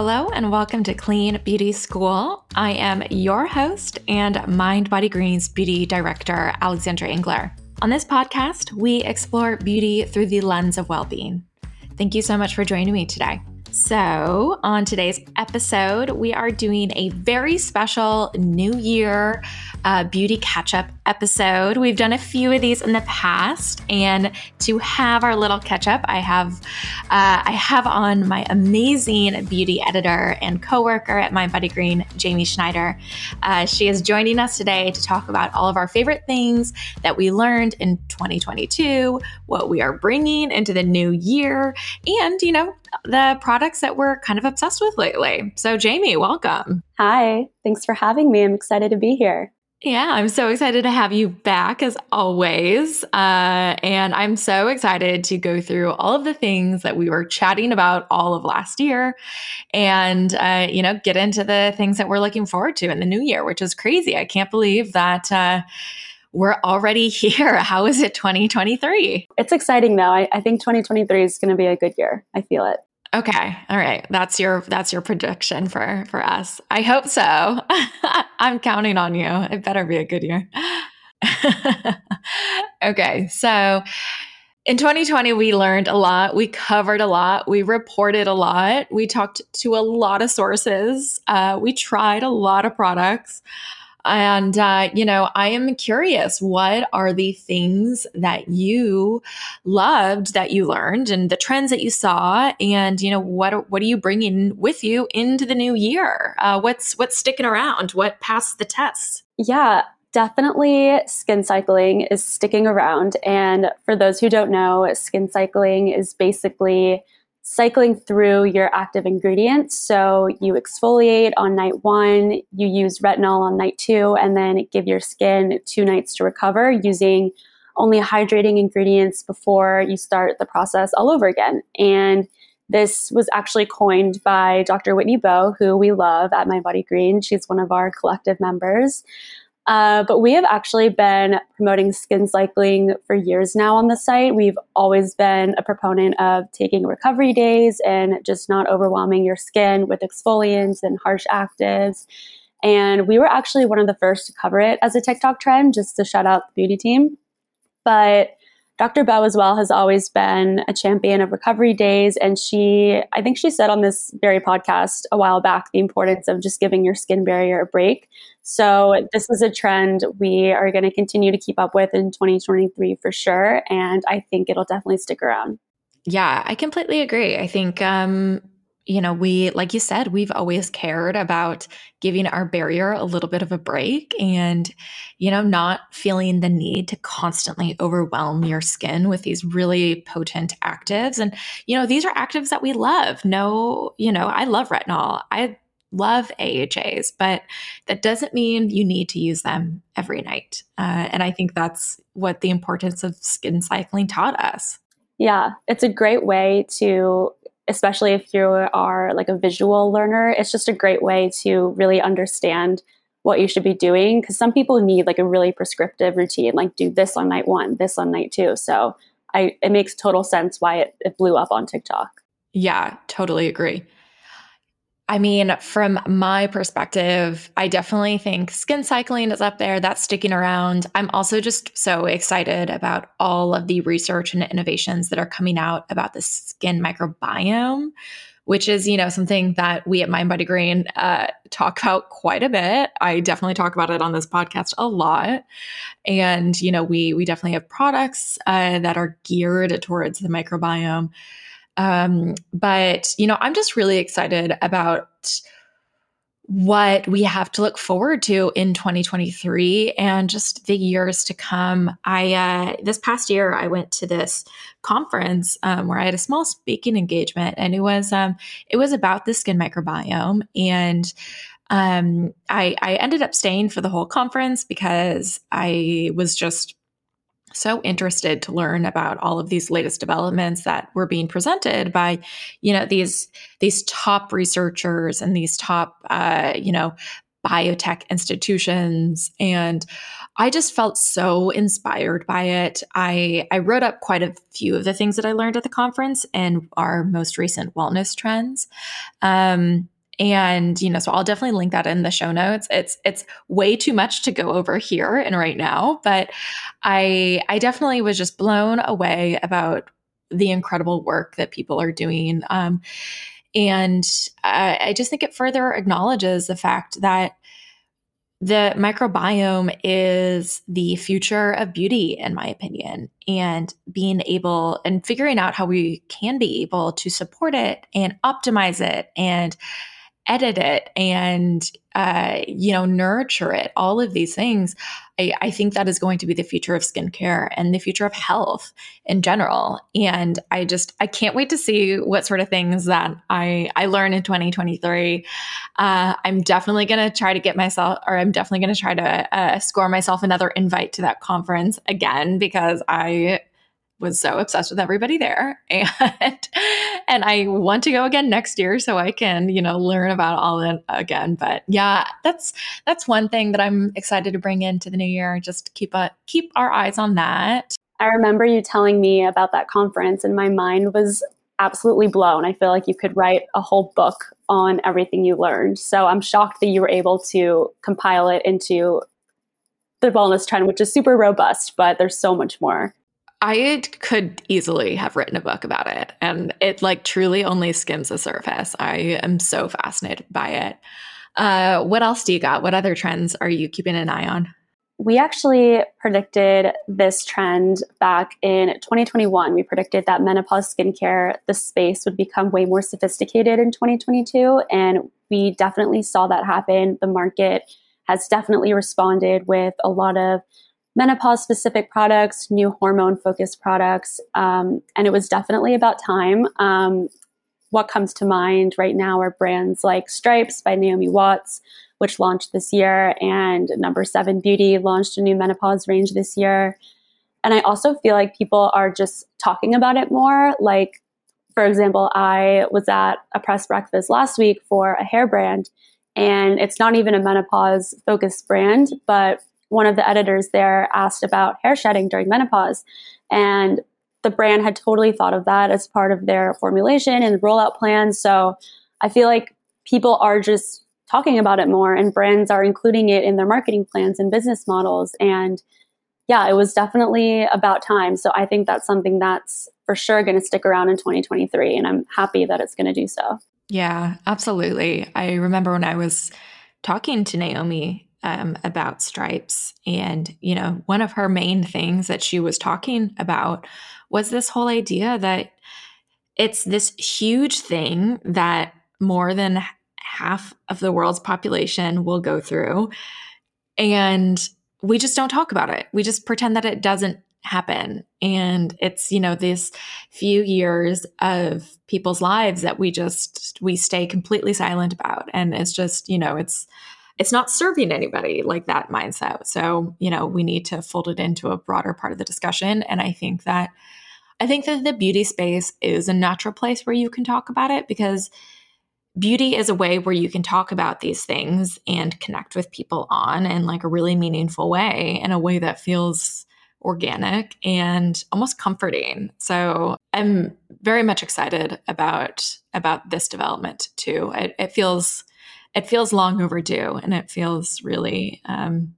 Hello, and welcome to Clean Beauty School. I am your host and Mind Body Green's beauty director, Alexandra Engler. On this podcast, we explore beauty through the lens of well being. Thank you so much for joining me today. So, on today's episode, we are doing a very special New Year uh, beauty catch up episode. We've done a few of these in the past, and to have our little catch up, I have uh, I have on my amazing beauty editor and coworker at Mind Body Green, Jamie Schneider. Uh, she is joining us today to talk about all of our favorite things that we learned in 2022, what we are bringing into the new year, and you know the products that we're kind of obsessed with lately. So, Jamie, welcome. Hi, thanks for having me. I'm excited to be here. Yeah, I'm so excited to have you back as always. Uh, and I'm so excited to go through all of the things that we were chatting about all of last year and, uh, you know, get into the things that we're looking forward to in the new year, which is crazy. I can't believe that. Uh, we're already here. How is it 2023? It's exciting though. I, I think 2023 is going to be a good year. I feel it. Okay. All right. That's your that's your prediction for for us. I hope so. I'm counting on you. It better be a good year. okay. So in 2020 we learned a lot. We covered a lot. We reported a lot. We talked to a lot of sources. Uh, we tried a lot of products. And, uh, you know, I am curious what are the things that you loved that you learned and the trends that you saw? And, you know, what, what are you bringing with you into the new year? Uh, what's, what's sticking around? What passed the test? Yeah, definitely skin cycling is sticking around. And for those who don't know, skin cycling is basically cycling through your active ingredients. So you exfoliate on night one, you use retinol on night two, and then give your skin two nights to recover using only hydrating ingredients before you start the process all over again. And this was actually coined by Dr. Whitney Bowe, who we love at Mind Body Green. She's one of our collective members. Uh, but we have actually been promoting skin cycling for years now on the site. We've always been a proponent of taking recovery days and just not overwhelming your skin with exfoliants and harsh actives. And we were actually one of the first to cover it as a TikTok trend, just to shout out the beauty team. But Dr. Bowe as well has always been a champion of recovery days. And she, I think she said on this very podcast a while back, the importance of just giving your skin barrier a break. So this is a trend we are going to continue to keep up with in 2023 for sure. And I think it'll definitely stick around. Yeah, I completely agree. I think um, you know, we, like you said, we've always cared about giving our barrier a little bit of a break and, you know, not feeling the need to constantly overwhelm your skin with these really potent actives. And, you know, these are actives that we love. No, you know, I love retinol. I love AHAs, but that doesn't mean you need to use them every night. Uh, and I think that's what the importance of skin cycling taught us. Yeah, it's a great way to especially if you are like a visual learner, it's just a great way to really understand what you should be doing because some people need like a really prescriptive routine, like do this on night one, this on night two. So I it makes total sense why it, it blew up on TikTok. Yeah, totally agree. I mean, from my perspective, I definitely think skin cycling is up there. That's sticking around. I'm also just so excited about all of the research and innovations that are coming out about the skin microbiome, which is, you know, something that we at Mind Body Green uh, talk about quite a bit. I definitely talk about it on this podcast a lot, and you know, we we definitely have products uh, that are geared towards the microbiome. Um, but, you know, I'm just really excited about what we have to look forward to in 2023 and just the years to come. I uh, this past year I went to this conference um, where I had a small speaking engagement, and it was um, it was about the skin microbiome, and um, I I ended up staying for the whole conference because I was just so interested to learn about all of these latest developments that were being presented by you know these these top researchers and these top uh, you know biotech institutions. And I just felt so inspired by it. I, I wrote up quite a few of the things that I learned at the conference and our most recent wellness trends. Um, and you know so i'll definitely link that in the show notes. It's it's way too much to go over here and right now but i i definitely was just blown away about the incredible work that people are doing. Um, and I, I just think it further acknowledges the fact that the microbiome is the future of beauty, in my opinion, and being able and figuring out how we can be able to support it and optimize it and edit it and uh, you know nurture it all of these things I, I, think that is going to be the future of skincare and the future of health in general. And i just i can't wait to see what sort of things that i i learn in 2023 uh, i'm definitely going to try to get myself or i'm definitely going to try to uh, score myself another invite to that conference again because i was so obsessed with everybody there and and I want to go again next year so I can, you know, learn about all that again. But yeah, that's that's one thing that I'm excited to bring into the new year. Just keep a keep our eyes on that. I remember you telling me about that conference and my mind was absolutely blown. I feel like you could write a whole book on everything you learned. So I'm shocked that you were able to compile it into the wellness trend, which is super robust, but there's so much more. I could easily have written a book about it, and it like truly only skims the surface. I am so fascinated by it. Uh, what else do you got? What other trends are you keeping an eye on? We actually predicted this trend back in 2021. We predicted that menopause skincare, the space would become way more sophisticated in 2022. And we definitely saw that happen. The market has definitely responded with a lot of menopause specific products, new hormone focused products. Um, and it was definitely about time. Um, what comes to mind right now are brands like Stripes by Naomi Watts, which launched this year, and Number Seven Beauty launched a new menopause range this year. And I also feel like people are just talking about it more. Like, for example, I was at a press breakfast last week for a hair brand, and it's not even a menopause focused brand, but one of the editors there asked about hair shedding during menopause. And the brand had totally thought of that as part of their formulation and rollout plan. So I feel like people are just talking about it more and brands are including it in their marketing plans and business models. And yeah, it was definitely about time. So I think that's something that's for sure going to stick around in 2023. And I'm happy that it's going to do so. Yeah, absolutely. I remember when I was talking to Naomi um, about stripes. And, you know, one of her main things that she was talking about was this whole idea that it's this huge thing that more than half of the world's population will go through. And we just don't talk about it. We just pretend that it doesn't happen. And it's, you know, this few years of people's lives that we just, we stay completely silent about. And it's just, you know, it's, it's not serving anybody like that mindset. So, you know, we need to fold it into a broader part of the discussion. And I think that I think that the beauty space is a natural place where you can talk about it because beauty is a way where you can talk about these things and connect with people on in like a really meaningful way in a way that feels organic and almost comforting. So I'm very much excited about about this development too. It, it feels it feels long overdue and it feels really um,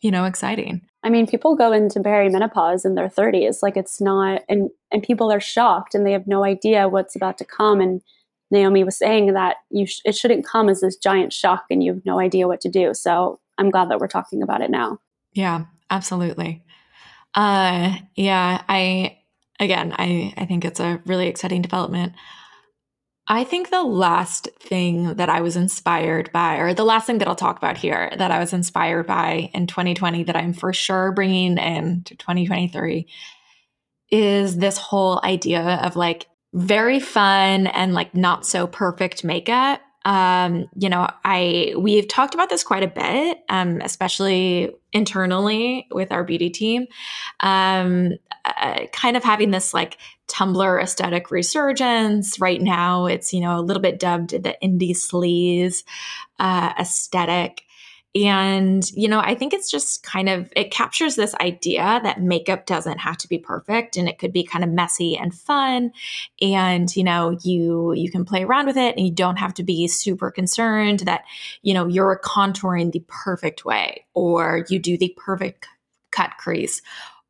you know exciting. I mean people go into perimenopause in their 30s like it's not and and people are shocked and they have no idea what's about to come. And naomi was saying that you sh- it shouldn't come as this giant shock and you have no idea what to do. So i'm glad that we're talking about it now. Yeah absolutely. Uh yeah i again i i think it's a really exciting development I think the last thing that I was inspired by, or the last thing that I'll talk about here that I was inspired by in 2020 that I'm for sure bringing into 2023 is this whole idea of like very fun and like not so perfect makeup um, you know, I we've talked about this quite a bit, um, especially internally with our beauty team. Um, uh, kind of having this like Tumblr aesthetic resurgence right now. It's you know a little bit dubbed the indie sleaze uh, aesthetic. And, you know, I think it's just kind of, it captures this idea that makeup doesn't have to be perfect and it could be kind of messy and fun. And, you know, you, you can play around with it and you don't have to be super concerned that, you know, you're contouring the perfect way or you do the perfect cut crease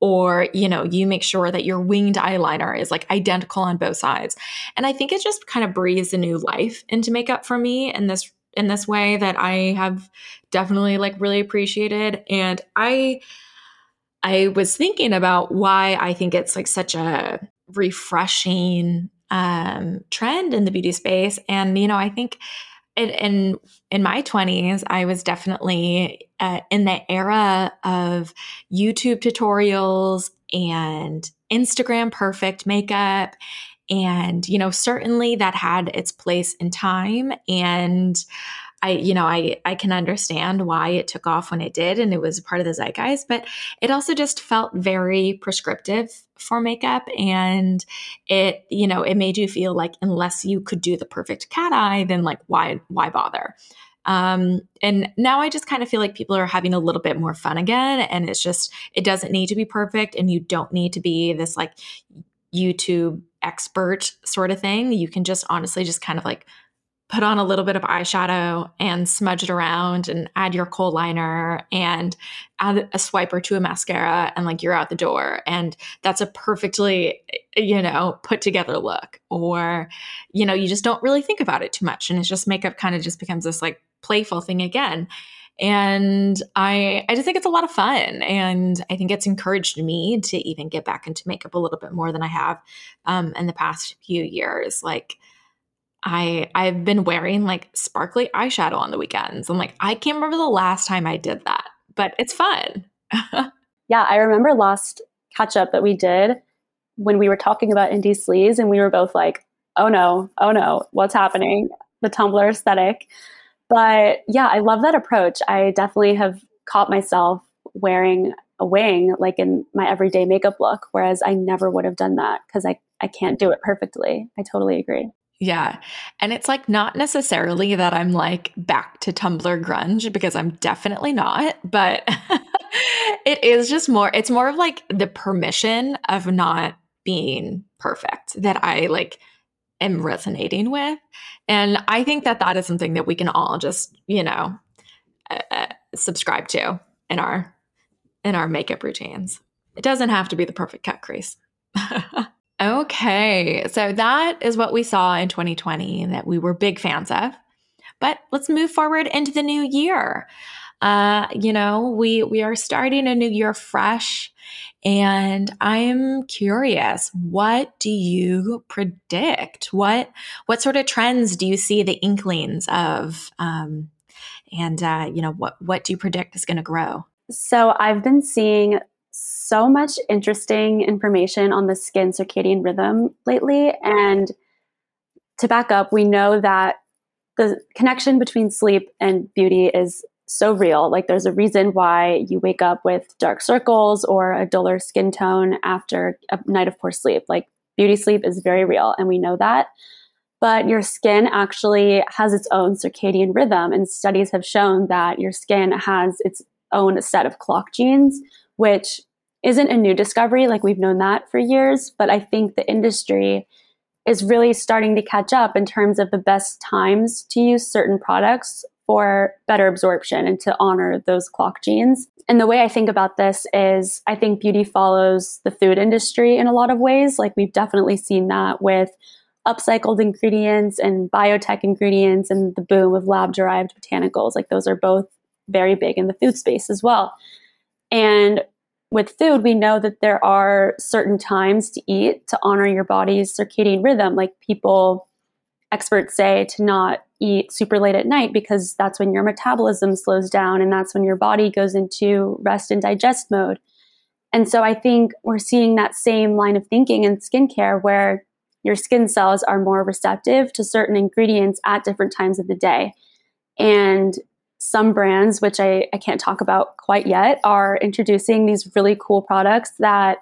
or you know you make sure that your winged eyeliner is like identical on both sides and i think it just kind of breathes a new life into makeup for me and this in this way that I have definitely like really appreciated. And I I was thinking about why I think it's like such a refreshing um, trend in the beauty space. And you know, I think in in, in my twenties, I was definitely uh, in the era of YouTube tutorials and Instagram perfect makeup and, you know, certainly that had its place in time. And I, you know, I, I can understand why it took off when it did and it was part of the zeitgeist, but it also just felt very prescriptive for makeup. And it, you know, it made you feel like unless you could do the perfect cat eye, then like why, why bother? Um, and now I just kind of feel like people are having a little bit more fun again. And it's just, it doesn't need to be perfect. And you don't need to be this like YouTube expert sort of thing. You can just honestly just kind of like put on a little bit of eyeshadow and smudge it around and add your kohl liner and add a swipe or two of mascara and like you're out the door and that's a perfectly eh, you know put together look or you know you just don't really think about it too much and it's just makeup kind of just becomes this like playful thing again and I, I just think it's a lot of fun. And I think it's encouraged me to even get back into makeup a little bit more than I have um, in the past few years. Like, I I've been wearing like sparkly eyeshadow on the weekends. I'm like, I can't remember the last time I did that, but it's fun. yeah, I remember last catch up that we did when we were talking about indie sleaze, and we were both like, oh no, oh no, what's happening? The Tumblr aesthetic. But yeah, I love that approach. I definitely have caught myself wearing a wing like in my everyday makeup look, whereas I never would have done that because I, I can't do it perfectly. I totally agree. Yeah. And it's like not necessarily that I'm like back to Tumblr grunge because I'm definitely not, but it is just more, it's more of like the permission of not being perfect that I like am resonating with. And I think that that is something that we can all just, you know, uh, uh, subscribe to in our in our makeup routines. It doesn't have to be the perfect cut crease. okay, so that is what we saw in 2020 that we were big fans of. But let's move forward into the new year. Uh, you know, we we are starting a new year fresh and I'm curious, what do you predict? What what sort of trends do you see the inklings of? Um, and uh, you know, what what do you predict is going to grow? So I've been seeing so much interesting information on the skin circadian rhythm lately, and to back up, we know that the connection between sleep and beauty is so real. Like there's a reason why you wake up with dark circles or a duller skin tone after a night of poor sleep. Like beauty sleep is very real, and we know that. But your skin actually has its own circadian rhythm, and studies have shown that your skin has its own set of clock genes, which isn't a new discovery. Like we've known that for years, but I think the industry is really starting to catch up in terms of the best times to use certain products for better absorption and to honor those clock genes. And the way I think about this is I think beauty follows the food industry in a lot of ways. Like we've definitely seen that with upcycled ingredients and biotech ingredients and the boom of lab derived botanicals. Like those are both very big in the food space as well. And with food, we know that there are certain times to eat to honor your body's circadian rhythm. Like people, experts say to not eat super late at night because that's when your metabolism slows down and that's when your body goes into rest and digest mode. And so I think we're seeing that same line of thinking in skincare where your skin cells are more receptive to certain ingredients at different times of the day. And some brands, which I, I can't talk about quite yet, are introducing these really cool products that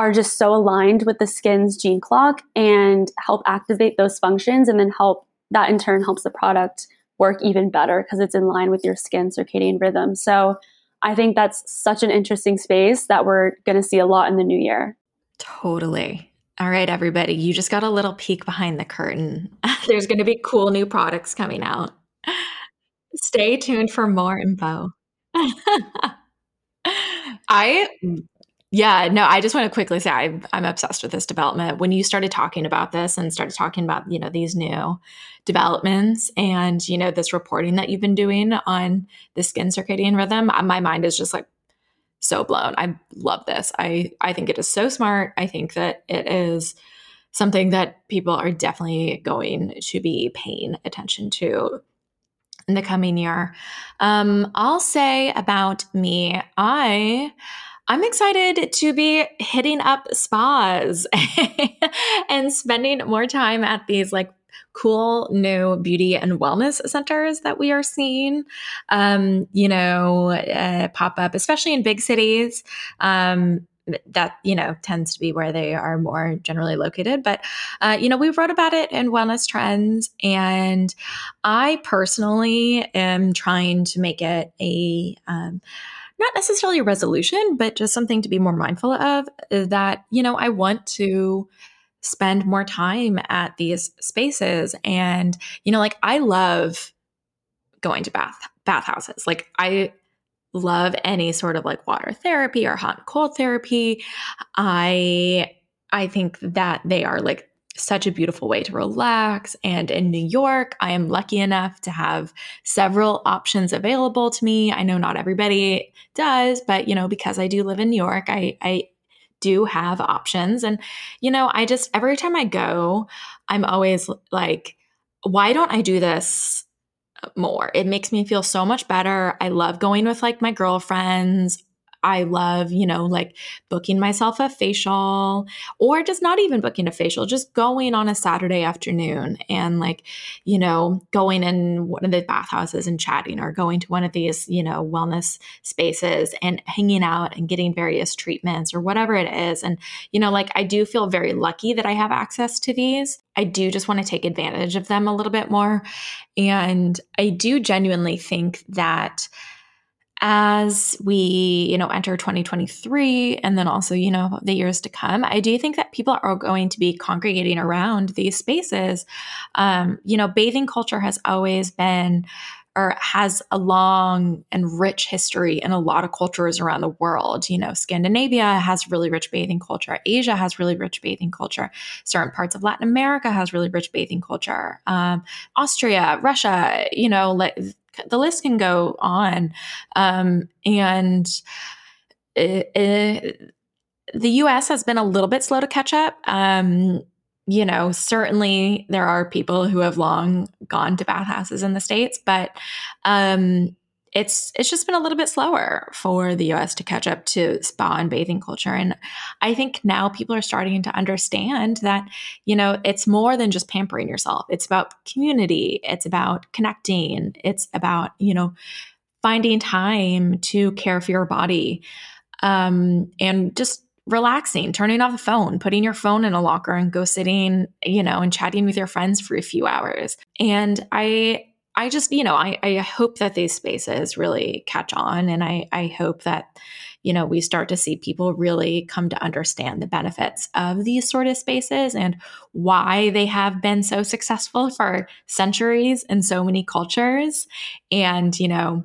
are just so aligned with the skin's gene clock and help activate those functions and then help that in turn helps the product work even better because it's in line with your skin circadian rhythm. So I think that's such an interesting space that we're going to see a lot in the new year. Totally. All right, everybody, you just got a little peek behind the curtain. There's going to be cool new products coming out. Stay tuned for more info. I yeah, no, I just want to quickly say I, I'm obsessed with this development. When you started talking about this and started talking about, you know, these new developments and, you know, this reporting that you've been doing on the skin circadian rhythm, uh, my mind is just like so blown. I love this. I, I think it is so smart. I think that it is something that people are definitely going to be paying attention to in the coming year. Um, I'll say about me, I I'm excited to be hitting up spas and spending more time at these like cool new beauty and wellness centers that we are seeing, um, you know, uh, pop up, especially in big cities. Um, that you know tends to be where they are more generally located but uh, you know we wrote about it in wellness trends and i personally am trying to make it a um, not necessarily a resolution, but just something to be more mindful of uh, that, you know, I want to spend more time at these spaces. And, you know, like I love going to bath bathhouses. Like I love any sort of like water therapy or hot and cold therapy. I I think that they are like such a beautiful way to relax. And in New York, I am lucky enough to have several options available to me. I know not everybody does, but you know, because I do live in New York, I, I do have options. And, you know, I just, every time I go, I'm always like, why don't I do this more? It makes me feel so much better. I love going with like my girlfriends. I love, you know, like booking myself a facial or just not even booking a facial, just going on a Saturday afternoon and like, you know, going in one of the bathhouses and chatting or going to one of these, you know, wellness spaces and hanging out and getting various treatments or whatever it is. And, you know, like I do feel very lucky that I have access to these. I do just want to take advantage of them a little bit more. And I do genuinely think that as we you know enter 2023 and then also you know the years to come i do think that people are going to be congregating around these spaces um, you know bathing culture has always been or has a long and rich history in a lot of cultures around the world. You know, Scandinavia has really rich bathing culture. Asia has really rich bathing culture. Certain parts of Latin America has really rich bathing culture. Um, Austria, Russia, you know, like the list can go on. Um, and it, it, the US has been a little bit slow to catch up. Um, you know, certainly there are people who have long gone to bathhouses in the States, but um, it's it's just been a little bit slower for the US to catch up to spa and bathing culture. And I think now people are starting to understand that you know it's more than just pampering yourself. It's about community. It's about connecting. It's about you know finding time to care for your body um, and just relaxing turning off the phone putting your phone in a locker and go sitting you know and chatting with your friends for a few hours. And I I just, you know, I, I hope that these spaces really catch on. And I, I hope that, you know, we start to see people really come to understand the benefits of these sort of spaces and why they have been so successful for centuries in so many cultures. And, you know,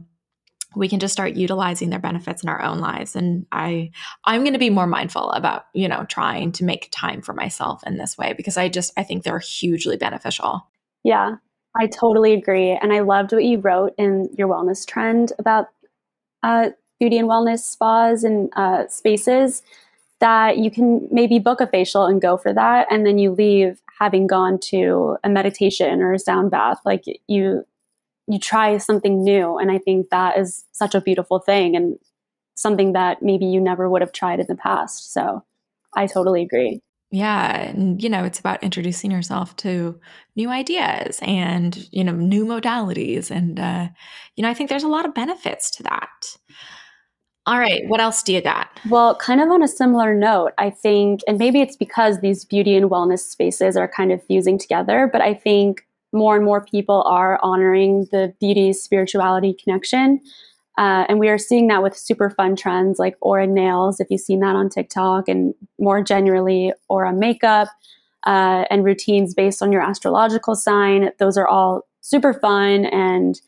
we can just start utilizing their benefits in our own lives and i i'm going to be more mindful about you know trying to make time for myself in this way because i just i think they're hugely beneficial yeah I totally agree. And I loved what you wrote in your wellness trend about uh, beauty and wellness spas and uh, spaces that you can maybe book a facial and go for that. And then you leave having gone to a meditation or a sound bath. Like you, you try something new. And I think that is such a beautiful thing and something that maybe you never would have tried in the past. So I totally agree. Yeah. And, you know, it's about introducing yourself to new ideas and, you know, new modalities. And, uh, you know, I think there's a lot of benefits to that. All right. What else do you got? Well, kind of on a similar note, I think, and maybe it's because these beauty and wellness spaces are kind of fusing together, but I think more and more people are honoring the beauty spirituality connection. Uh, and we are seeing that with super fun trends like aura nails, if you've seen that on TikTok, and more generally, aura makeup uh, and routines based on your astrological sign. Those are all super fun. And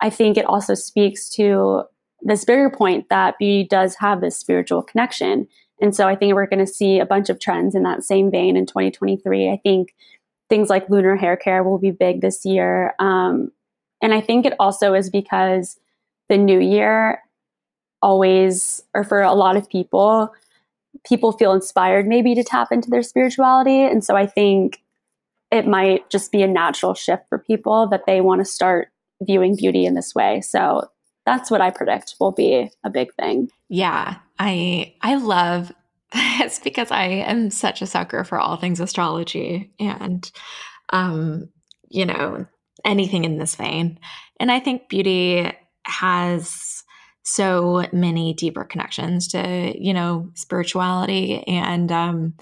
I think it also speaks to this bigger point that beauty does have this spiritual connection. And so I think we're going to see a bunch of trends in that same vein in 2023. I think things like lunar hair care will be big this year. Um, and I think it also is because the new year always, or for a lot of people, people feel inspired maybe to tap into their spirituality. And so I think it might just be a natural shift for people that they want to start viewing beauty in this way. So that's what I predict will be a big thing. Yeah. I I love it's because I am such a sucker for all things astrology and um you know anything in this vein. And I think beauty has so many deeper connections to, you know, spirituality and um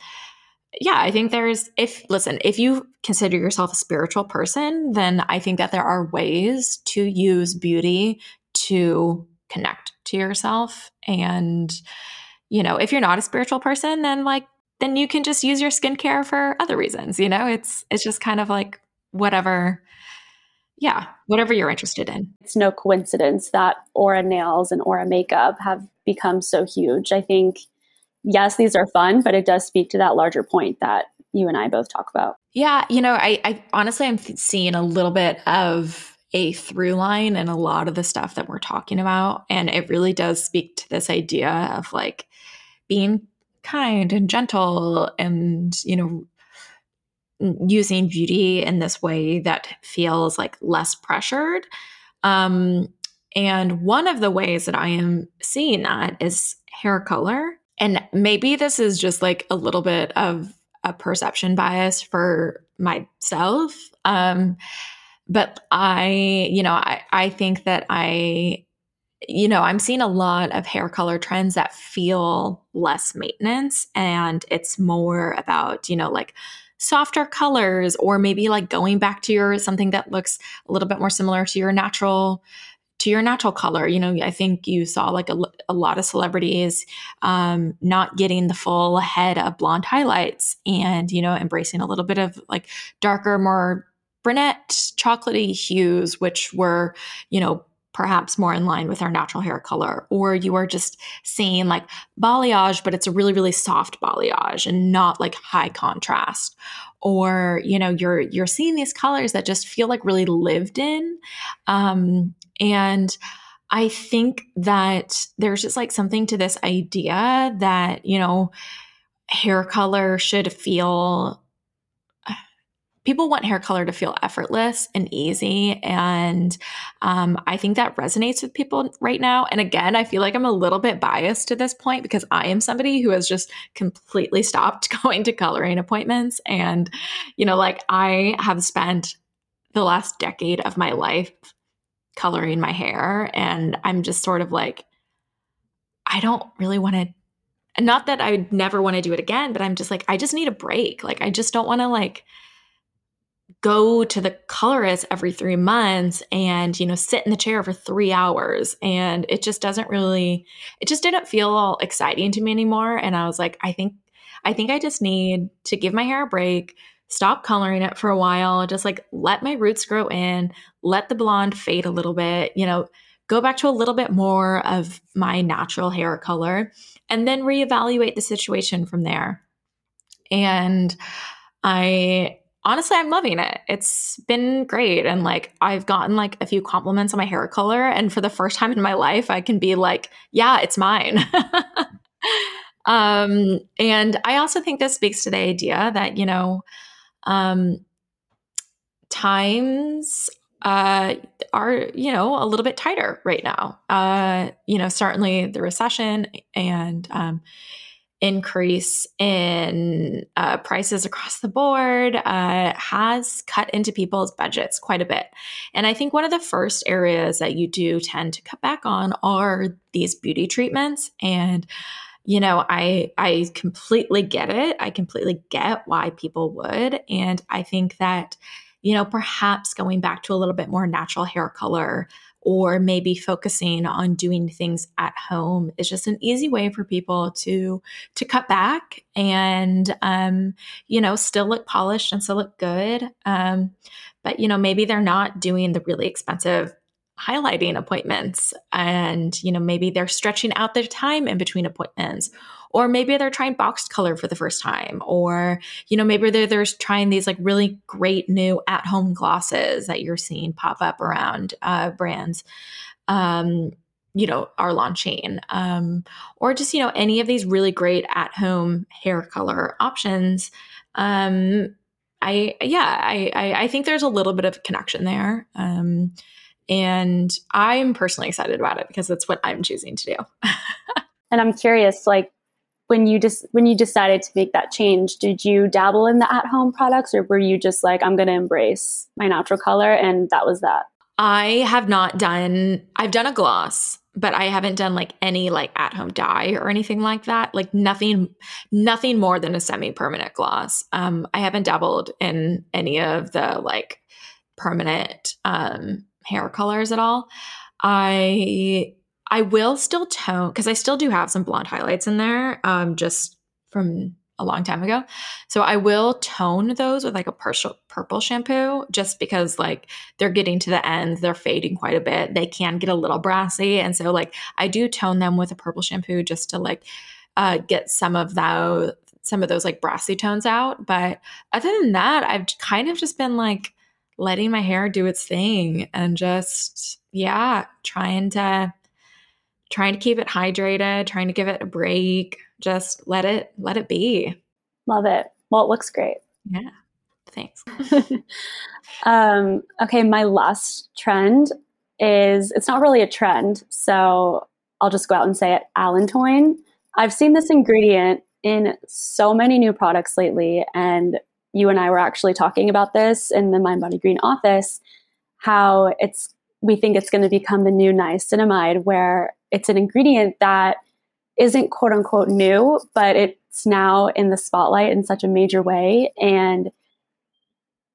yeah, I think there's if listen, if you consider yourself a spiritual person, then I think that there are ways to use beauty to connect to yourself and you know, if you're not a spiritual person, then like then you can just use your skincare for other reasons, you know? It's it's just kind of like whatever yeah, whatever you're interested in. It's no coincidence that aura nails and aura makeup have become so huge. I think yes, these are fun, but it does speak to that larger point that you and I both talk about. Yeah, you know, I, I honestly I'm seeing a little bit of a through line in a lot of the stuff that we're talking about. And it really does speak to this idea of like being kind and gentle and, you know, using beauty in this way that feels like less pressured. Um, and one of the ways that I am seeing that is hair color. And maybe this is just like a little bit of a perception bias for myself. Um, but I, you know, I, I think that I, you know, I'm seeing a lot of hair color trends that feel less maintenance and it's more about, you know, like softer colors or maybe like going back to your something that looks a little bit more similar to your natural to your natural color. You know, I think you saw like a, a lot of celebrities um, not getting the full head of blonde highlights and, you know, embracing a little bit of like darker, more brunette, chocolatey hues, which were, you know, perhaps more in line with our natural hair color, or you are just seeing like balayage, but it's a really, really soft balayage and not like high contrast. Or, you know, you're you're seeing these colors that just feel like really lived in. Um, and I think that there's just like something to this idea that, you know, hair color should feel people want hair color to feel effortless and easy. And um, I think that resonates with people right now. And again, I feel like I'm a little bit biased to this point because I am somebody who has just completely stopped going to coloring appointments. And, you know, like I have spent the last decade of my life coloring my hair. And I'm just sort of like, I don't really want to not that I would never want to do it again, but I'm just like, I just need a break. Like, I just don't want to like go to the colorist every three months and you know sit in the chair for three hours. And it just doesn't really it just didn't feel exciting to me anymore. And i was like i think i think i just need to give my hair a break stop coloring it for a while just like let my roots grow in let the blonde fade a little bit you know go back to a little bit more of my natural hair color and then reevaluate the situation from there. And i honestly, I'm loving it. It's been great. And like, I've gotten like a few compliments on my hair color. And for the first time in my life, I can be like, yeah, it's mine. um, and I also think this speaks to the idea that, you know, um, times uh, are, you know, a little bit tighter right now. Uh, you know, certainly the recession and, um, increase in uh, prices across the board uh, has cut into people's budgets quite a bit. And I think one of the first areas that you do tend to cut back on are these beauty treatments. And you know, I I completely get it. I completely get why people would, and I think that you know, perhaps going back to a little bit more natural hair color or maybe focusing on doing things at home is just an easy way for people to to cut back and um, you know still look polished and still look good. Um, but you know maybe they're not doing the really expensive highlighting appointments and you know maybe they're stretching out their time in between appointments or maybe they're trying boxed color for the first time or you know maybe they're, they're trying these like really great new at home glosses that you're seeing pop up around uh, brands um, you know are launching um, or just you know any of these really great at home hair color options um, I yeah I, I, I think there's a little bit of connection there um, and I'm personally excited about it because that's what I'm choosing to do. and I'm curious, like when you just when you decided to make that change, did you dabble in the at-home products or were you just like, I'm gonna embrace my natural color and that was that? I have not done I've done a gloss, but I haven't done like any like at-home dye or anything like that. Like nothing nothing more than a semi-permanent gloss. Um I haven't dabbled in any of the like permanent um hair colors at all. I I will still tone because I still do have some blonde highlights in there, um, just from a long time ago. So I will tone those with like a purple purple shampoo, just because like they're getting to the end, they're fading quite a bit. They can get a little brassy, and so like I do tone them with a purple shampoo just to like uh, get some of that some of those like brassy tones out. But other than that, I've kind of just been like letting my hair do its thing and just yeah trying to trying to keep it hydrated trying to give it a break just let it let it be. Love it. Well it looks great. Yeah. Thanks. Um, okay my last trend is it's not really a trend so i'll just go out and say it allantoin i've seen this ingredient in so many new products lately and you and I were actually talking about this in the Mind Body Green office, how it's we think it's going to become the new niacinamide, where it's an ingredient that isn't quote unquote new, but it's now in the spotlight in such a major way. And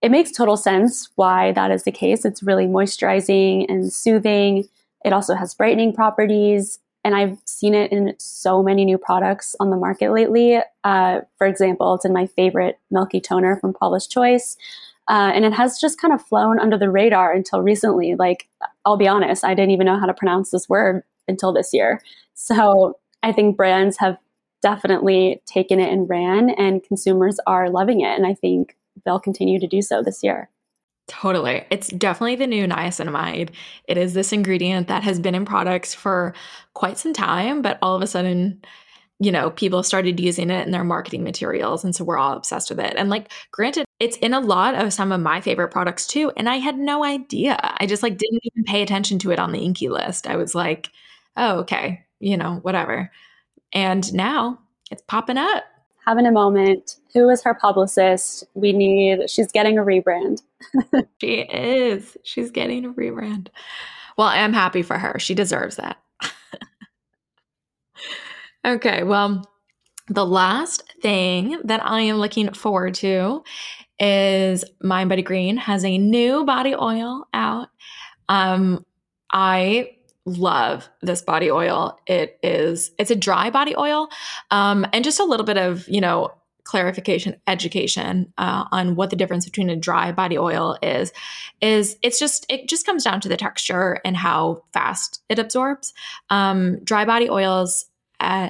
it makes total sense why that is the case. It's really moisturizing and soothing. It also has brightening properties and I've seen it in so many new products on the market lately. Uh, for example, it's in my favorite Milky Toner from Paula's Choice. Uh, and it has just kind of flown under the radar until recently. Like, I'll be honest, I didn't even know how to pronounce this word until this year. So I think brands have definitely taken it and ran, and consumers are loving it. And I think they'll continue to do so this year. Totally. It's definitely the new niacinamide. It is this ingredient that has been in products for quite some time, but all of a sudden, you know, people started using it in their marketing materials. And so we're all obsessed with it. And like, granted, it's in a lot of some of my favorite products too. And I had no idea. I just like didn't even pay attention to it on the INCI list. I was like, oh, okay, you know, whatever. And now it's popping up having a moment. Who is her publicist? We need, she's getting a rebrand. she is. She's getting a rebrand. Well, I'm happy for her. She deserves that. okay, well, the last thing that I am looking forward to is Mind Body Green has a new body oil out. Um, I love this body oil. It is it's a dry body oil, um, and just a little bit of you know clarification, education uh, on what the difference between a dry body oil is. Is it's just it just comes down to the texture and how fast it absorbs. Um, dry body oils. Uh,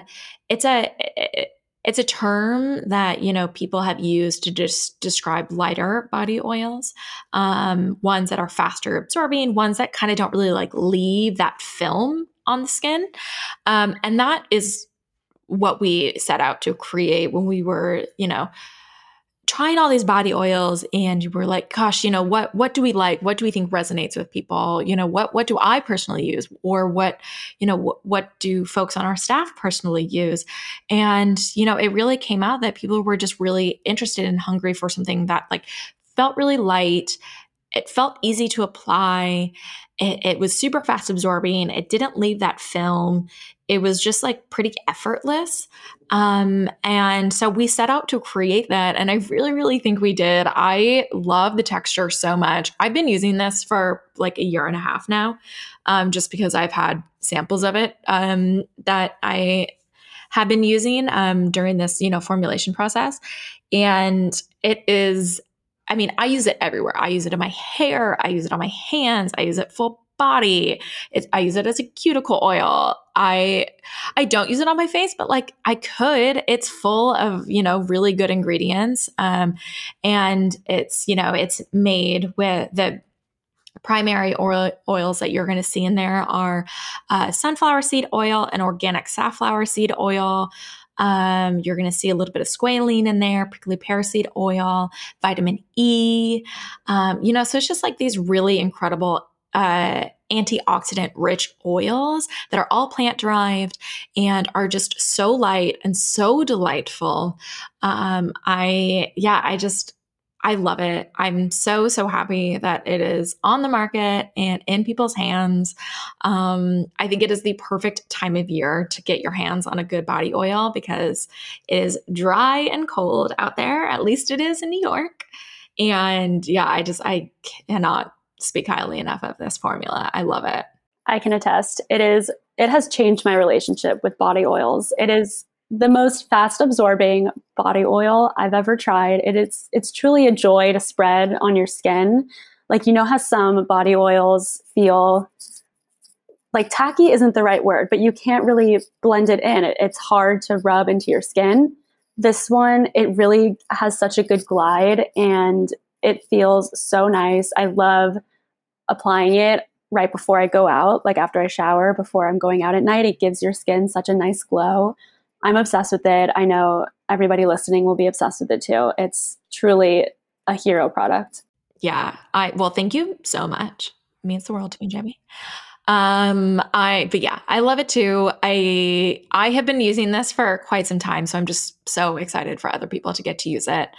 it's a it, it's a term that you know people have used to just describe lighter body oils um, ones that are faster absorbing ones that kind of don't really like leave that film on the skin. Um, and that is what we set out to create when we were you know trying all these body oils and you were like gosh you know what what do we like what do we think resonates with people you know what what do i personally use or what you know what, what do folks on our staff personally use and you know it really came out that people were just really interested and hungry for something that like felt really light it felt easy to apply It, it was super fast absorbing. It didn't leave that film. It was just like pretty effortless. Um, and so we set out to create that. And I really, really think we did. I love the texture so much. I've been using this for like a year and a half now, um, just because I've had samples of it um, that I have been using um, during this, you know, formulation process. And it is I mean, I use it everywhere. I use it in my hair, I use it on my hands, I use it full body. It, I use it as a cuticle oil. I I don't use it on my face, but like I could. It's full of you know really good ingredients, um, and it's you know it's made with the primary oil, oils that you're going to see in there are uh, sunflower seed oil and organic safflower seed oil. Um, you're going to see a little bit of squalene in there, prickly pear seed oil, vitamin E. Um, you know, so it's just like these really incredible uh, antioxidant rich oils that are all plant derived and are just so light and so delightful. Um, I, yeah, I just, I love it. I'm so, so happy that it is on the market and in people's hands. Um, I think it is the perfect time of year to get your hands on a good body oil because it is dry and cold out there. At least it is in New York. And yeah, I just, I cannot speak highly enough of this formula. I love it. I can attest. It is it has changed my relationship with body oils. It is the most fast absorbing body oil I've ever tried. It is it's truly a joy to spread on your skin. Like you know how some body oils feel like tacky isn't the right word, but you can't really blend it in. It, it's hard to rub into your skin. This one, it really has such a good glide and it feels so nice. I love applying it right before I go out, like after I shower, before I'm going out at night. It gives your skin such a nice glow. I'm obsessed with it. I know everybody listening will be obsessed with it too. It's truly a hero product. Yeah. I well, thank you so much. It means the world to me, Jamie. Um, I but yeah, I love it too. I I have been using this for quite some time, so I'm just so excited for other people to get to use it.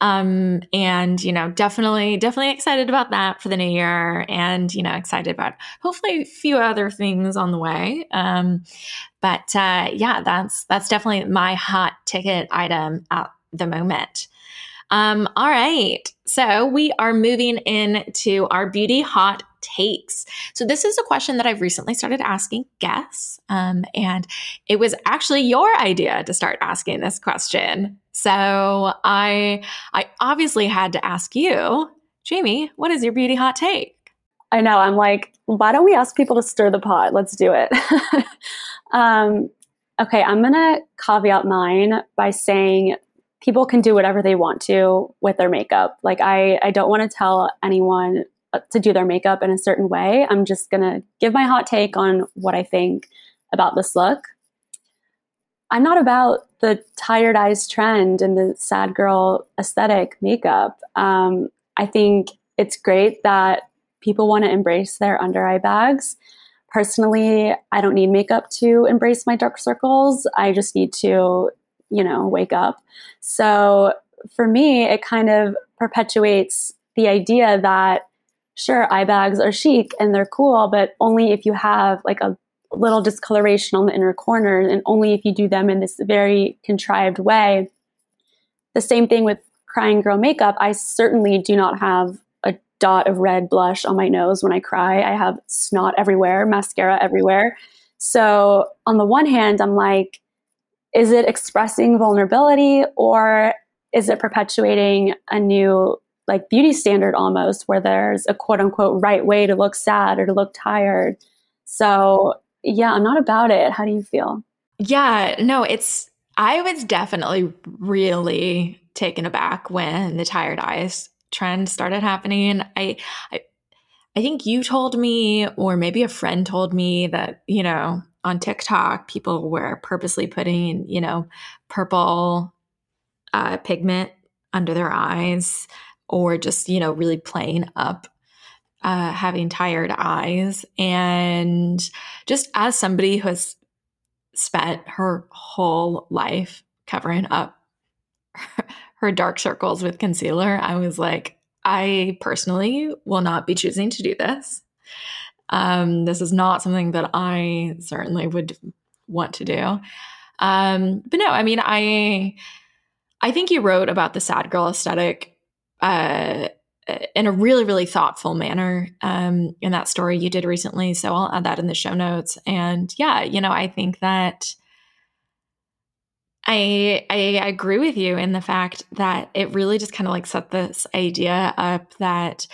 Um, and you know, definitely, definitely excited about that for the new year, and you know, excited about hopefully a few other things on the way. Um, but uh, yeah, that's that's definitely my hot ticket item at the moment. Um, all right. So we are moving into our beauty hot takes. So this is a question that I've recently started asking guests. Um, and it was actually your idea to start asking this question. So I I obviously had to ask you, Jamie, what is your beauty hot take? I know. I'm like, why don't we ask people to stir the pot? Let's do it. um, okay, I'm gonna caveat mine by saying people can do whatever they want to with their makeup. Like I, I don't want to tell anyone uh, to do their makeup in a certain way. I'm just to give my hot take on what I think about this look. I'm not about the tired eyes trend and the sad girl aesthetic makeup. Um, I think it's great that people want to embrace their under eye bags. Personally, I don't need makeup to embrace my dark circles. I just need to you know, wake up. So for me, it kind of perpetuates the idea that sure, eye bags are chic and they're cool, but only if you have like a little discoloration on the inner corner and only if you do them in this very contrived way. The same thing with crying girl makeup. I certainly do not have a dot of red blush on my nose when I cry. I have snot everywhere, mascara everywhere. So, on the one hand, I'm like, is it expressing vulnerability or is it perpetuating a new like beauty standard almost where there's a quote unquote right way to look sad or to look tired so yeah i'm not about it. How do you feel? Yeah no it's i was definitely really taken aback when the tired eyes trend started happening. I i I think you told me, or maybe a friend told me that, you know, on TikTok, people were purposely putting, you know, purple uh, pigment under their eyes or just, you know, really playing up uh, having tired eyes. And just as somebody who has spent her whole life covering up her dark circles with concealer, I was like, I personally will not be choosing to do this. Um, this is not something that I certainly would want to do. Um, but no, I mean, I I think you wrote about the sad girl aesthetic uh, in a really, really thoughtful manner um, in that story you did recently. So I'll add that in the show notes. And yeah, you know, I think that I I agree with you in the fact that it really just kind of like set this idea up that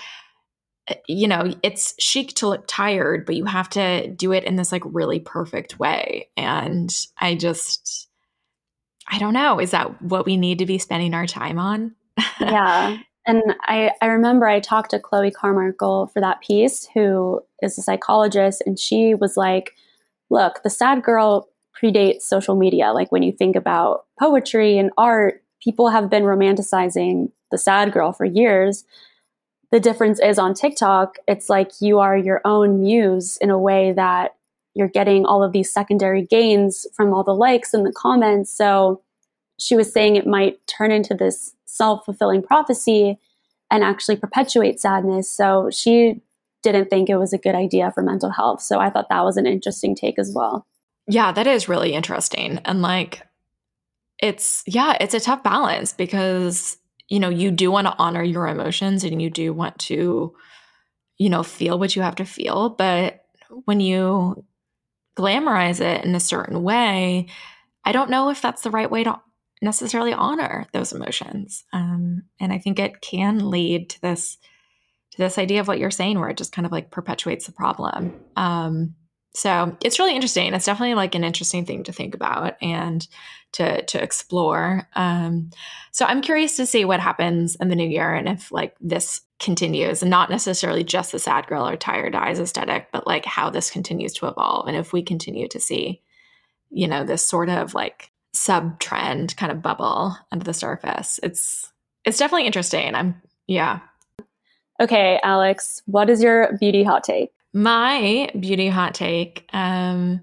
you know, it's chic to look tired, but you have to do it in this like really perfect way. And I just I don't know, is that what we need to be spending our time on? yeah. And I, I remember I talked to Chloe Carmichael for that piece, who is a psychologist, and she was like, look, the sad girl predates social media. Like when you think about poetry and art, people have been romanticizing the sad girl for years. The difference is on TikTok, it's like you are your own muse in a way that you're getting all of these secondary gains from all the likes and the comments. So she was saying it might turn into this self fulfilling prophecy and actually perpetuate sadness. So she didn't think it was a good idea for mental health. So I thought that was an interesting take as well. Yeah, that is really interesting. And like, it's, yeah, it's a tough balance because, you know, you do want to honor your emotions and you do want to, you know, feel what you have to feel. But when you glamorize it in a certain way, I don't know if that's the right way to necessarily honor those emotions. Um, and I think it can lead to this to this idea of what you're saying, where it just kind of like perpetuates the problem. Um, so it's really interesting. It's definitely like an interesting thing to think about and to to explore. Um, so I'm curious to see what happens in the new year and if like this continues, and not necessarily just the sad girl or tired eyes aesthetic, but like how this continues to evolve and if we continue to see, you know, this sort of like sub trend kind of bubble under the surface. It's it's definitely interesting. I'm yeah. Okay, Alex, what is your beauty hot take? My beauty hot take um,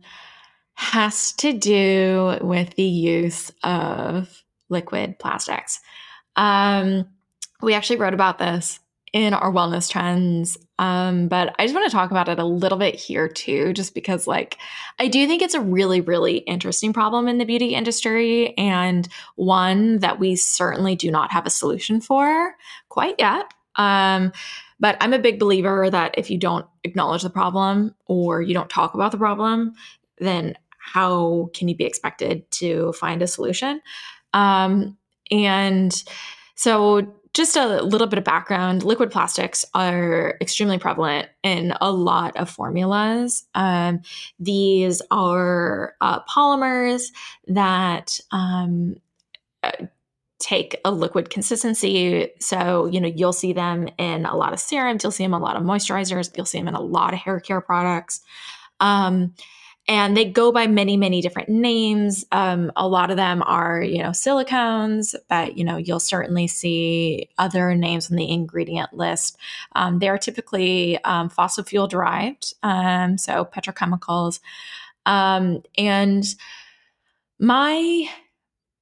has to do with the use of liquid plastics. Um, we actually wrote about this in our wellness trends. Um, but I just want to talk about it a little bit here too, just because like I do think it's a really, really interesting problem in the beauty industry and one that we certainly do not have a solution for quite yet. Um, but I'm a big believer that if you don't acknowledge the problem or you don't talk about the problem, then how can you be expected to find a solution? Um, and so just a little bit of background liquid plastics are extremely prevalent in a lot of formulas. Um, these are uh, polymers that um, uh, take a liquid consistency. So, you know, you'll see them in a lot of serums, you'll see them in a lot of moisturizers, you'll see them in a lot of hair care products. Um, and they go by many many different names. Um, a lot of them are you know silicones but you know you'll certainly see other names on the ingredient list. Um, they are typically um, fossil fuel derived um, so petrochemicals. Um, and my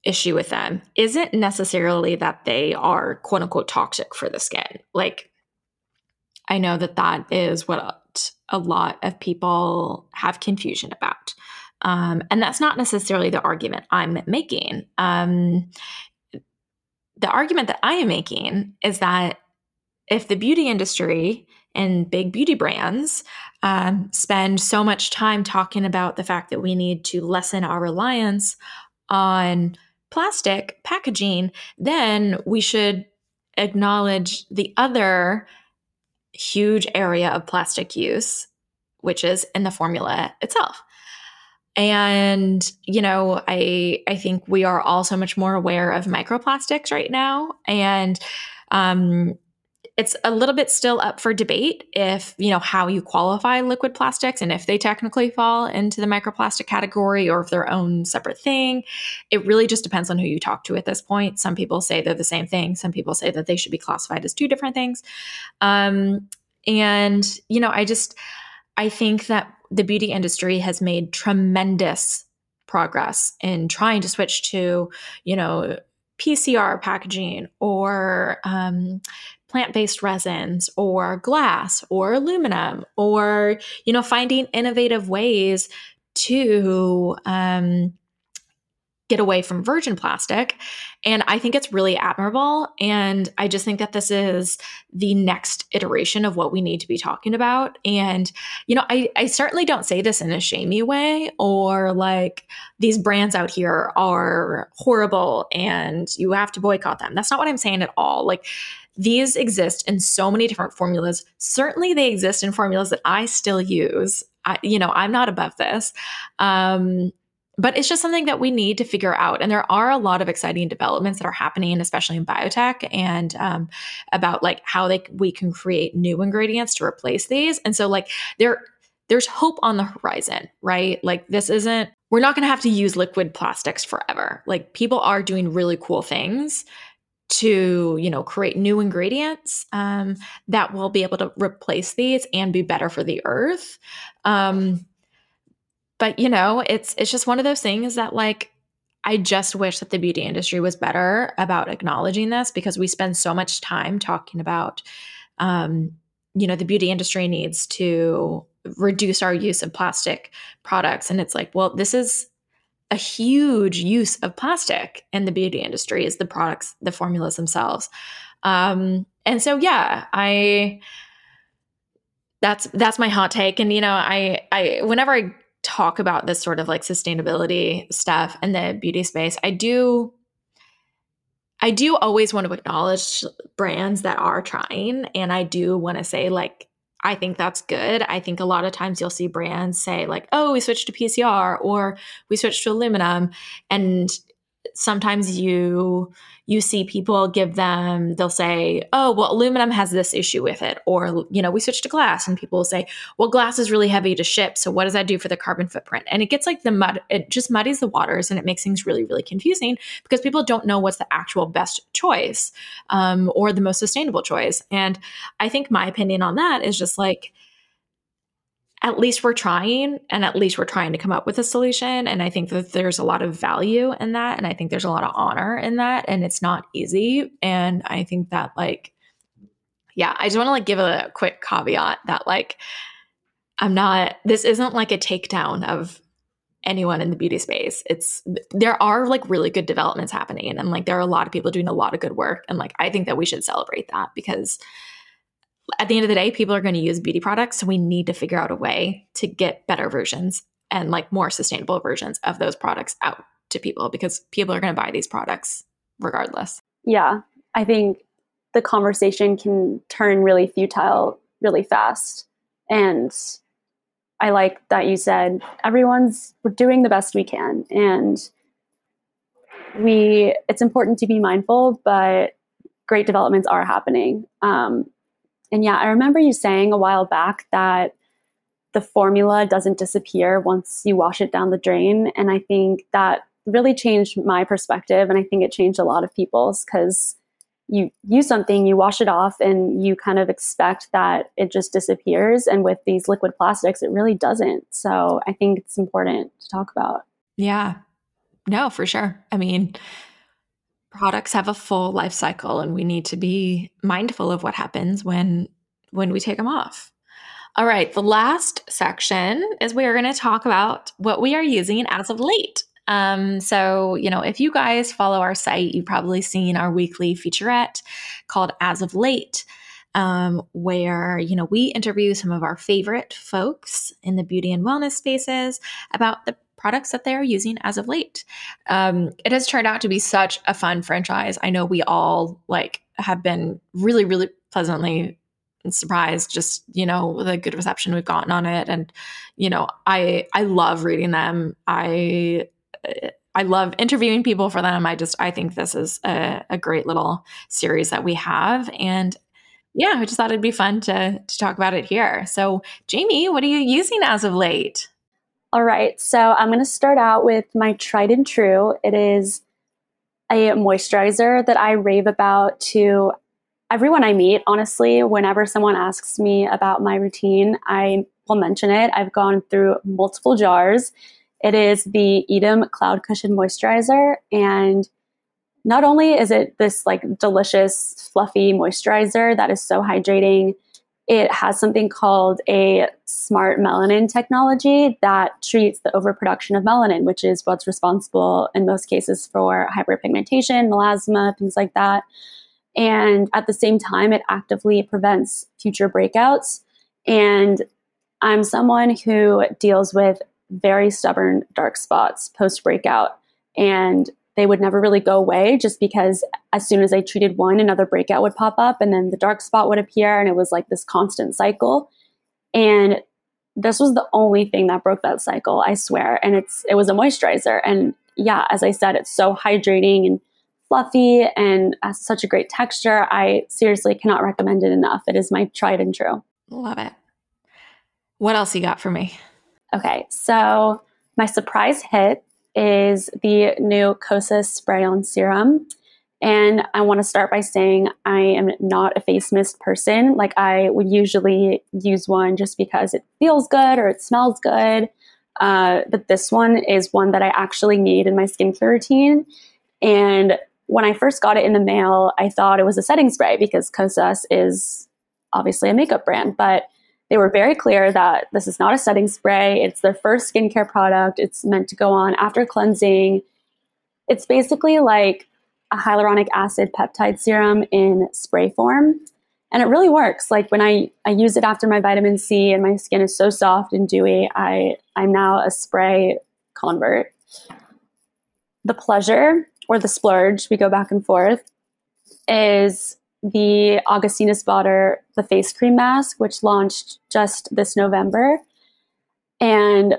issue with them isn't necessarily that they are quote unquote toxic for the skin. Like i know that that is what a lot of people have confusion about. Um, and that's not necessarily the argument I'm making. Um, the argument that I am making is that if the beauty industry and big beauty brands um, spend so much time talking about the fact that we need to lessen our reliance on plastic packaging, then we should acknowledge the other huge area of plastic use, which is in the formula itself. And you know, I I think we are all so much more aware of microplastics right now, and um, it's a little bit still up for debate if you know how you qualify liquid plastics and if they technically fall into the microplastic category or if they're own separate thing. It really just depends on who you talk to at this point. Some people say they're the same thing. Some people say that they should be classified as two different things. Um, and you know i just i think that the beauty industry has made tremendous progress in trying to switch to you know PCR packaging or um, plant-based resins or glass or aluminum or you know finding innovative ways to um, get away from virgin plastic. And I think it's really admirable. And I just think that this is the next iteration of what we need to be talking about. And, you know, I, I certainly don't say this in a shamey way or like these brands out here are horrible and you have to boycott them. That's not what I'm saying at all. Like, these exist in so many different formulas. Certainly, they exist in formulas that I still use. I, you know, I'm not above this. Um, but it's just something that we need to figure out. And there are a lot of exciting developments that are happening, especially in biotech, and um, about like how they we can create new ingredients to replace these. And so, like there, there's hope on the horizon, right? Like this isn't. We're not going to have to use liquid plastics forever. Like people are doing really cool things to you know create new ingredients um, that will be able to replace these and be better for the earth. Um, but you know it's it's just one of those things that like i just wish that the beauty industry was better about acknowledging this because we spend so much time talking about um, you know the beauty industry needs to reduce our use of plastic products. And it's like well this is a huge use of plastic in the beauty industry is the products, the formulas themselves. Um, and so, yeah, I that's that's my hot take. And you know, I I whenever I talk about this sort of like sustainability stuff in the beauty space, I do I do always want to acknowledge brands that are trying, and I do want to say like I think that's good. I think a lot of times you'll see brands say, like, oh, we switched to PCR or we switched to aluminum. And sometimes you you see people give them they'll say oh well aluminum has this issue with it or you know we switched to glass and people will say well glass is really heavy to ship so what does that do for the carbon footprint? And it gets like the mud it just muddies the waters and it makes things really really confusing because people don't know what's the actual best choice um, or the most sustainable choice. And i think my opinion on that is just like at least we're trying and at least we're trying to come up with a solution and i think that there's a lot of value in that and i think there's a lot of honor in that and it's not easy and i think that like yeah i just want to like give a quick caveat that like i'm not this isn't like a takedown of anyone in the beauty space. It's there are like really good developments happening and like there are a lot of people doing a lot of good work and like i think that we should celebrate that because at the end of the day, people are going to use beauty products. So we need to figure out a way to get better versions and like more sustainable versions of those products out to people because people are going to buy these products regardless. Yeah. I think the conversation can turn really futile really fast. And I like that you said everyone's we're doing the best we can and we it's important to be mindful, but great developments are happening. Um, and yeah, I remember you saying a while back that the formula doesn't disappear once you wash it down the drain. And I think that really changed my perspective. And I think it changed a lot of people's because you use something, you wash it off, and you kind of expect that it just disappears. And with these liquid plastics, it really doesn't. So I think it's important to talk about. Yeah. No, for sure. I mean, products have a full life cycle and we need to be mindful of what happens when when we take them off. All right, the last section is we are going to talk about what we are using as of late. Um, so, you know, if you guys follow our site, you've probably seen our weekly featurette called As of Late, um, where, you know, we interview some of our favorite folks in the beauty and wellness spaces about the products that they are using as of late. Um, it has turned out to be such a fun franchise. I know we all like have been really, really pleasantly surprised just you know the good reception we've gotten on it. And you know i i love reading them. I i love interviewing people for them. I just i think this is a, a great little series that we have. And yeah i just thought it'd be fun to to talk about it here. So jamie what are you using as of late all right. So I'm going to start out with my tried and true. It is a moisturizer that I rave about to everyone I meet. Honestly, whenever someone asks me about my routine, I will mention it. I've gone through multiple jars. It is the Eadem Cloud Cushion Moisturizer, and not only is it this like delicious, fluffy moisturizer that is so hydrating, it has something called a smart melanin technology that treats the overproduction of melanin, which is what's responsible in most cases for hyperpigmentation, melasma, things like that. And at the same time, it actively prevents future breakouts. And I'm someone who deals with very stubborn dark spots post breakout. And they would never really go away just because as soon as I treated one, another breakout would pop up and then the dark spot would appear. And it was like this constant cycle. And this was the only thing that broke that cycle, I swear. And it's it was a moisturizer. And yeah, as I said, it's so hydrating and fluffy and has such a great texture. I seriously cannot recommend it enough. It is my tried and true. Love it. What else you got for me? Okay, so my surprise hit is the new Kosas Spray On Serum. And I want to start by saying I am not a face mist person. Like, I would usually use one just because it feels good or it smells good. Uh, but this one is one that I actually need in my skincare routine. And when I first got it in the mail, I thought it was a setting spray because Kosas is obviously a makeup brand. But they were very clear that this is not a setting spray. It's their first skincare product. It's meant to go on after cleansing. It's basically like a hyaluronic acid peptide serum in spray form. And it really works. Like when I, I use it after my vitamin C and my skin is so soft and dewy, I, I'm now a spray convert. The pleasure or the splurge, we go back and forth, is the Augustinus Bader the face cream mask, which launched just this November. And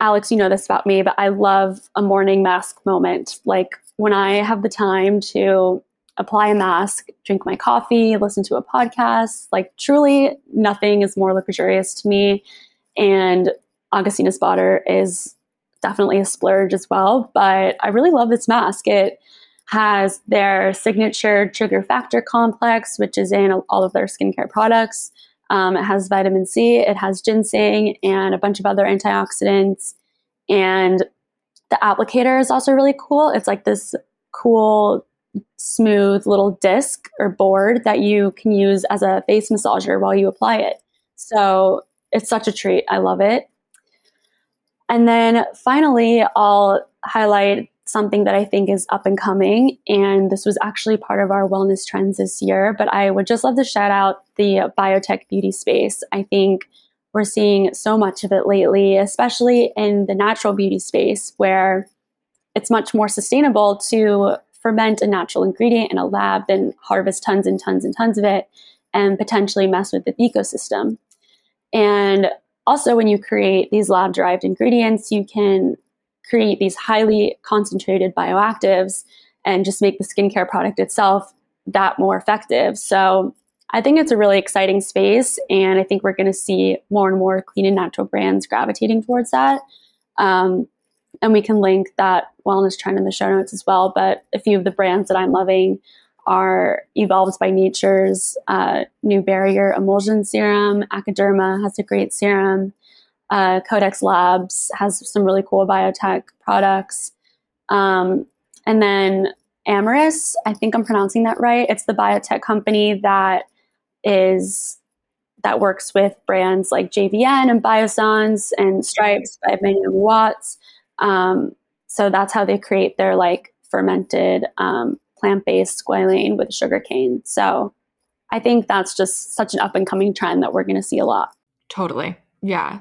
Alex, you know this about me, but I love a morning mask moment. Like when I have the time to apply a mask, drink my coffee, listen to a podcast, like truly nothing is more luxurious to me. And Augustinus Bader is definitely a splurge as well. But I really love this mask. It has their signature trigger factor complex, which is in all of their skincare products. Um, it has vitamin C, it has ginseng, and a bunch of other antioxidants. And the applicator is also really cool. It's like this cool, smooth little disc or board that you can use as a face massager while you apply it. So it's such a treat. I love it. And then finally, I'll highlight something that I think is up and coming. And this was actually part of our wellness trends this year. But I would just love to shout out the biotech beauty space. I think we're seeing so much of it lately, especially in the natural beauty space, where it's much more sustainable to ferment a natural ingredient in a lab than harvest tons and tons and tons of it and potentially mess with the ecosystem. And also, when you create these lab derived ingredients, you can create these highly concentrated bioactives and just make the skincare product itself that more effective. So I think it's a really exciting space, and I think we're going to see more and more clean and natural brands gravitating towards that. Um, and we can link that wellness trend in the show notes as well. But a few of the brands that I'm loving are Evolved by Nature's uh, new barrier emulsion serum. Acaderma has a great serum. Uh, Codex Labs has some really cool biotech products. Um, and then Amyris, I think I'm pronouncing that right. It's the biotech company that is that works with brands like JVN and Biossance and Stripes by Benjamin Watts. Um, so that's how they create their like fermented um, plant-based squalane with sugarcane. So I think that's just such an up and coming trend that we're going to see a lot. Totally. Yeah.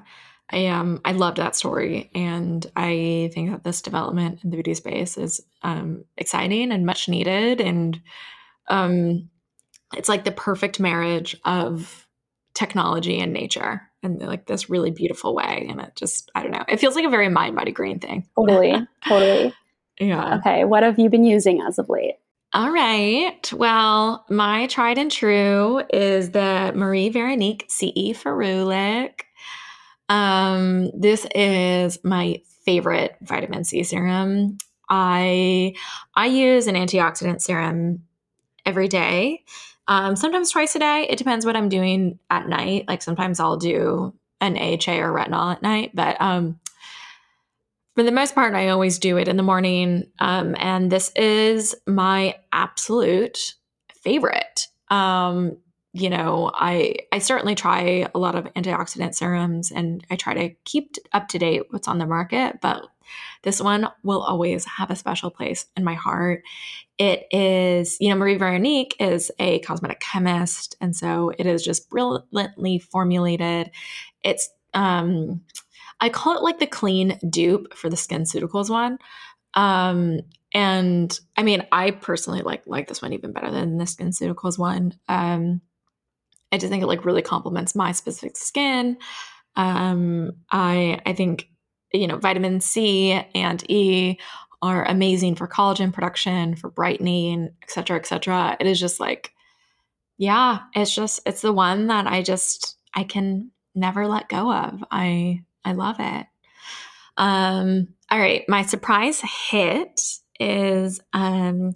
I um I loved that story, and I think that this development in the beauty space is um, exciting and much needed, and um, it's like the perfect marriage of technology and nature in like this really beautiful way. And it just I don't know, it feels like a very mind body green thing. Totally, totally. Yeah. Okay, what have you been using as of late? All right. Well, my tried and true is the Marie Veronique CE Ferulic. Um, this is my favorite vitamin C serum. I I use an antioxidant serum every day. Um, sometimes twice a day. It depends what I'm doing at night. Like sometimes I'll do an AHA or retinol at night, but um, for the most part, I always do it in the morning. Um, and this is my absolute favorite. Um, you know, I I certainly try a lot of antioxidant serums and I try to keep up to date what's on the market, but this one will always have a special place in my heart. It is, you know, Marie Veronique is a cosmetic chemist, and so it is just brilliantly formulated. It's um I call it like the clean dupe for the SkinCeuticals one. Um, and I mean, I personally like like this one even better than the SkinCeuticals one. Um, I just think it like really complements my specific skin. Um, I I think you know vitamin C and E are amazing for collagen production, for brightening, etc., etc. It is just like, yeah, it's just it's the one that I just I can never let go of. I I love it. Um, all right, my surprise hit is um,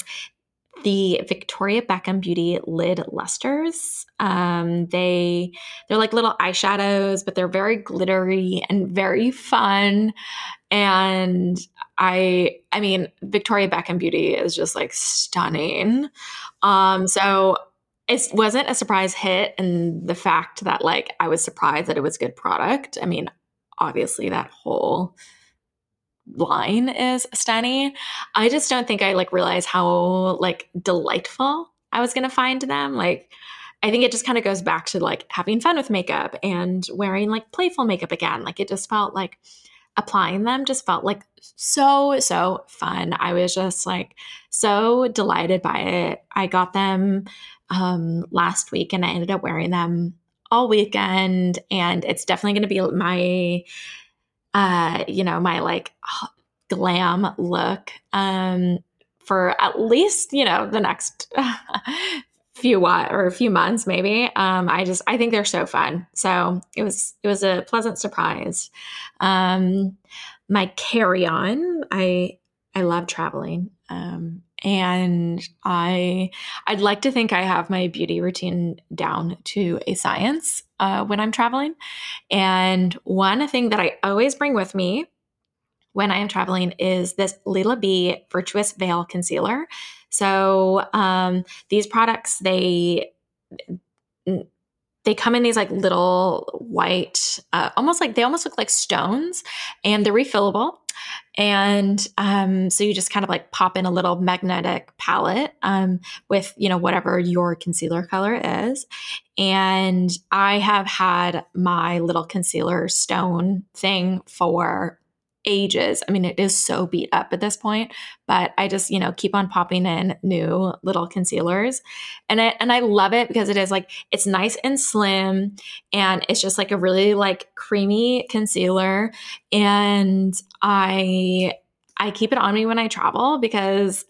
the Victoria Beckham Beauty lid lusters. Um, they they're like little eyeshadows, but they're very glittery and very fun. And I I mean, Victoria Beckham Beauty is just like stunning. Um, so it wasn't a surprise hit, and the fact that like I was surprised that it was good product. I mean, obviously that whole line is stunning. I just don't think I like realize how like delightful I was gonna find them. Like I think it just kind of goes back to like having fun with makeup and wearing like playful makeup again. Like it just felt like applying them just felt like so so fun. I was just like so delighted by it. I got them um last week and I ended up wearing them all weekend and it's definitely going to be my uh you know my like glam look um for at least you know the next few what or a few months maybe. Um i just i think they're so fun. So it was it was a pleasant surprise. Um my carry on i i love traveling. Um and i i'd like to think i have my beauty routine down to a science uh, when i'm traveling. And one thing that i always bring with me when i am traveling is this Lilah B virtuous veil concealer. So um, these products they they come in these like little white uh, almost like they almost look like stones and they're refillable and um, so you just kind of like pop in a little magnetic palette um, with you know whatever your concealer color is. And i have had my little concealer stone thing for ages. I mean, it is so beat up at this point, but I just, you know, keep on popping in new little concealers. And I and I love it because it is like it's nice and slim and it's just like a really like creamy concealer and I I keep it on me when I travel because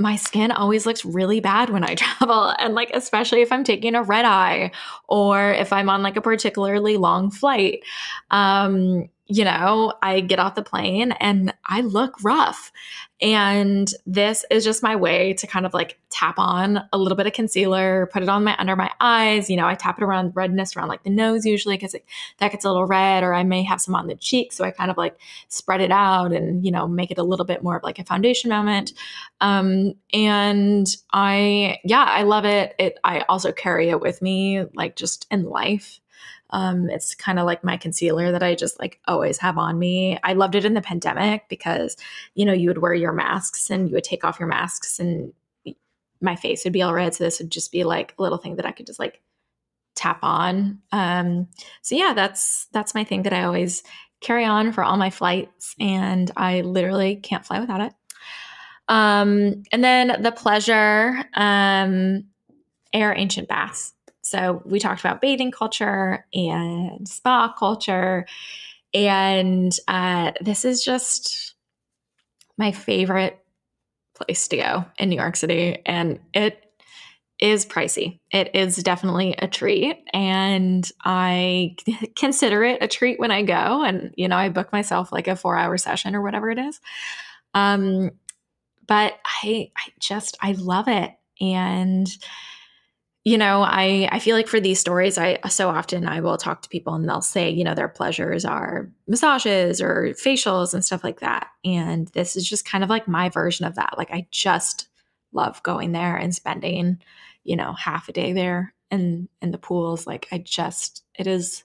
my skin always looks really bad when I travel. And like, especially if I'm taking a red eye or if I'm on like a particularly long flight. Um, you know, I get off the plane and I look rough. And this is just my way to kind of like tap on a little bit of concealer, put it on my under my eyes. You know, I tap it around redness around like the nose usually because that gets a little red, or I may have some on the cheek. So I kind of like spread it out and, you know, make it a little bit more of like a foundation moment. Um, and I, yeah, I love it. It, I also carry it with me like just in life. Um, it's kind of like my concealer that I just like always have on me. I loved it in the pandemic because, you know, you would wear your masks and you would take off your masks and my face would be all red. So this would just be like a little thing that I could just like tap on. Um, so yeah, that's that's my thing that I always carry on for all my flights, and I literally can't fly without it. Um, and then the pleasure um, Aire Ancient Baths. So we talked about bathing culture and spa culture. And uh, this is just my favorite place to go in New York City. And it is pricey. It is definitely a treat. And I consider it a treat when I go. And, you know, I book myself like a four hour session or whatever it is. Um, but I, I just, I love it. And you know, I I feel like for these stories, I so often I will talk to people and they'll say, you know, their pleasures are massages or facials and stuff like that. And this is just kind of like my version of that. Like I just love going there and spending, you know, half a day there in in the pools. Like I just it is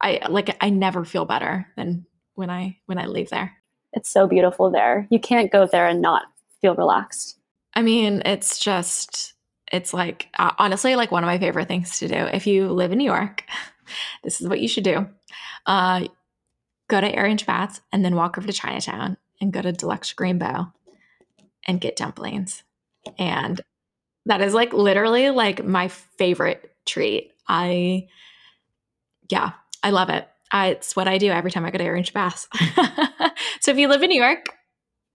I like I never feel better than when I when I leave there. It's so beautiful there. You can't go there and not feel relaxed. I mean, it's just it's like uh, honestly like one of my favorite things to do. If you live in New York, this is what you should do. Uh, go to Aaron Spatz and then walk over to Chinatown and go to Deluxe Green Bo and get dumplings. And that is like literally like my favorite treat. I yeah, I love it. I, it's what I do every time I go to Aaron Spatz. so if you live in New York,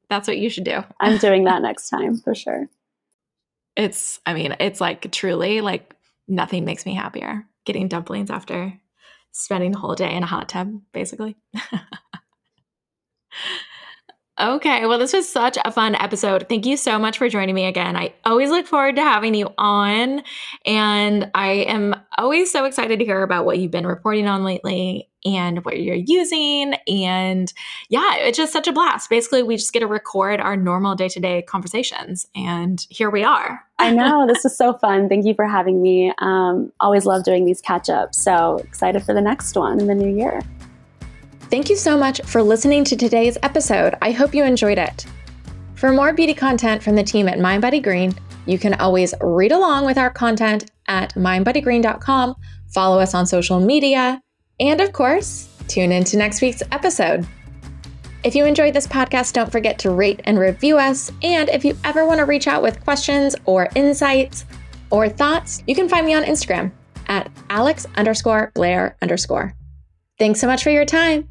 that's what you should do. I'm doing that next time for sure. It's, I mean, it's like truly like nothing makes me happier getting dumplings after spending the whole day in a hot tub, basically. Okay, well, this was such a fun episode. Thank you so much for joining me again. I always look forward to having you on, and I am always so excited to hear about what you've been reporting on lately and what you're using. And yeah, it's just such a blast. Basically, we just get to record our normal day to day conversations, and here we are. I know, this is so fun. Thank you for having me. Um, always love doing these catch ups. So excited for the next one in the new year. Thank you so much for listening to today's episode. I hope you enjoyed it. For more beauty content from the team at Mind Green, you can always read along with our content at mindbodygreen.com, follow us on social media, and of course, tune in to next week's episode. If you enjoyed this podcast, don't forget to rate and review us. And if you ever want to reach out with questions or insights or thoughts, you can find me on Instagram at alex underscore blair underscore. Thanks so much for your time.